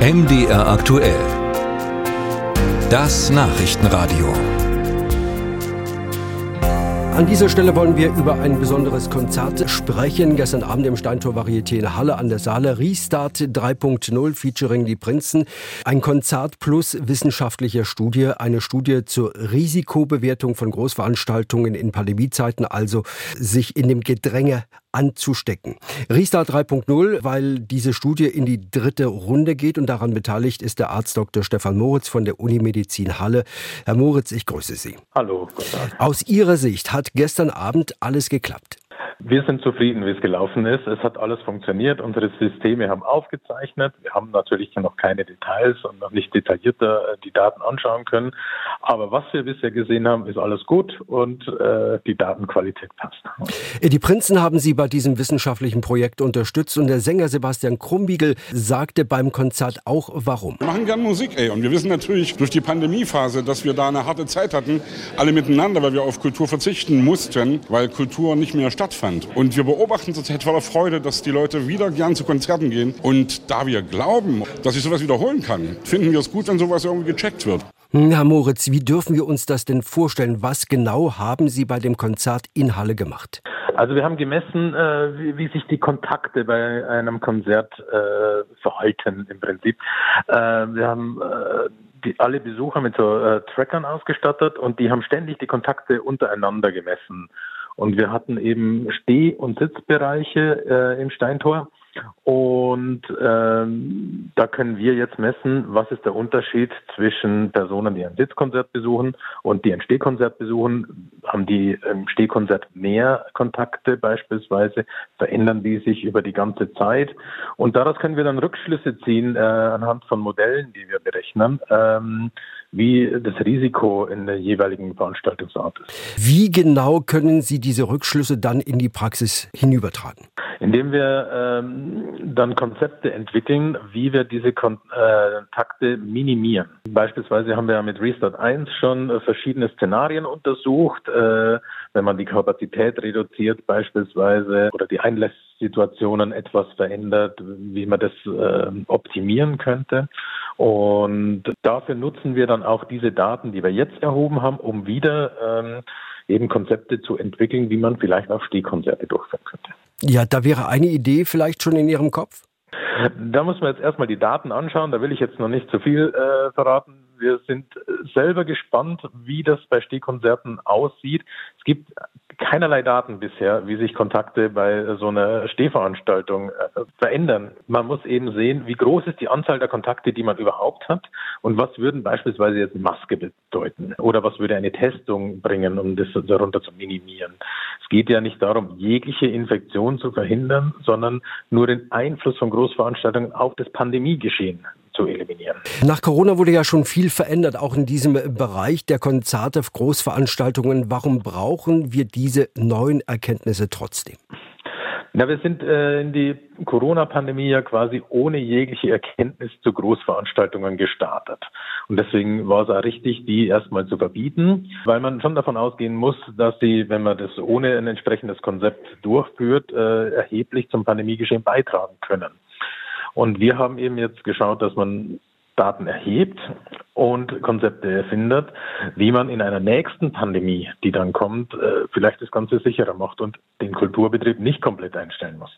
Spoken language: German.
MDR aktuell. Das Nachrichtenradio. An dieser Stelle wollen wir über ein besonderes Konzert sprechen. Gestern Abend im Steintor Varieté in Halle an der Saale. Restart 3.0 featuring die Prinzen. Ein Konzert plus wissenschaftliche Studie. Eine Studie zur Risikobewertung von Großveranstaltungen in Pandemiezeiten, also sich in dem Gedränge anzustecken. Restart 3.0, weil diese Studie in die dritte Runde geht und daran beteiligt ist der Arzt Dr. Stefan Moritz von der Unimedizin Halle. Herr Moritz, ich grüße Sie. Hallo. Guten Tag. Aus Ihrer Sicht hat gestern Abend alles geklappt. Wir sind zufrieden, wie es gelaufen ist. Es hat alles funktioniert. Unsere Systeme haben aufgezeichnet. Wir haben natürlich noch keine Details und noch nicht detaillierter äh, die Daten anschauen können. Aber was wir bisher gesehen haben, ist alles gut und äh, die Datenqualität passt. Die Prinzen haben Sie bei diesem wissenschaftlichen Projekt unterstützt und der Sänger Sebastian Krumbiegel sagte beim Konzert auch warum. Wir machen gern Musik, ey. Und wir wissen natürlich durch die Pandemiephase, dass wir da eine harte Zeit hatten, alle miteinander, weil wir auf Kultur verzichten mussten, weil Kultur nicht mehr stattfand. Deutschland. Und wir beobachten zurzeit voller Freude, dass die Leute wieder gern zu Konzerten gehen. Und da wir glauben, dass sich sowas wiederholen kann, finden wir es gut, wenn sowas irgendwie gecheckt wird. Hm, Herr Moritz, wie dürfen wir uns das denn vorstellen? Was genau haben Sie bei dem Konzert in Halle gemacht? Also wir haben gemessen, äh, wie, wie, sich die Kontakte bei einem Konzert äh, verhalten im Prinzip. Äh, wir haben äh, die, alle Besucher mit so äh, Trackern ausgestattet und die haben ständig die Kontakte untereinander gemessen. Und wir hatten eben Steh- und Sitzbereiche äh, im Steintor. Und ähm, da können wir jetzt messen, was ist der Unterschied zwischen Personen, die ein Sitzkonzert besuchen und die ein Stehkonzert besuchen. Haben die im Stehkonzert mehr Kontakte beispielsweise? Verändern die sich über die ganze Zeit? Und daraus können wir dann Rückschlüsse ziehen äh, anhand von Modellen, die wir berechnen. Ähm, wie das Risiko in der jeweiligen Veranstaltungsart ist. Wie genau können Sie diese Rückschlüsse dann in die Praxis hinübertragen? Indem wir ähm, dann Konzepte entwickeln, wie wir diese Kontakte minimieren. Beispielsweise haben wir ja mit Restart 1 schon äh, verschiedene Szenarien untersucht, äh, wenn man die Kapazität reduziert beispielsweise oder die Einlasssituationen etwas verändert, wie man das äh, optimieren könnte. Und dafür nutzen wir dann auch diese Daten, die wir jetzt erhoben haben, um wieder ähm, eben Konzepte zu entwickeln, wie man vielleicht auch Stehkonzerte durchführen könnte. Ja, da wäre eine Idee vielleicht schon in Ihrem Kopf? Da muss man jetzt erstmal die Daten anschauen. Da will ich jetzt noch nicht zu viel äh, verraten. Wir sind selber gespannt, wie das bei Stehkonzerten aussieht. Es gibt keinerlei Daten bisher, wie sich Kontakte bei so einer Stehveranstaltung äh, verändern. Man muss eben sehen, wie groß ist die Anzahl der Kontakte, die man überhaupt hat und was würden beispielsweise jetzt Maske bedeuten oder was würde eine Testung bringen, um das darunter zu minimieren. Es geht ja nicht darum, jegliche Infektion zu verhindern, sondern nur den Einfluss von Großveranstaltungen auf das Pandemiegeschehen zu eliminieren. Nach Corona wurde ja schon viel verändert, auch in diesem Bereich der Konzerte, Großveranstaltungen. Warum brauchen wir diese neuen Erkenntnisse trotzdem? Na, wir sind äh, in die Corona-Pandemie ja quasi ohne jegliche Erkenntnis zu Großveranstaltungen gestartet. Und deswegen war es auch richtig, die erstmal zu verbieten, weil man schon davon ausgehen muss, dass sie, wenn man das ohne ein entsprechendes Konzept durchführt, äh, erheblich zum Pandemiegeschehen beitragen können. Und wir haben eben jetzt geschaut, dass man Daten erhebt und Konzepte erfindet, wie man in einer nächsten Pandemie, die dann kommt, äh, vielleicht das Ganze sicherer macht und den Kulturbetrieb nicht komplett einstellen muss.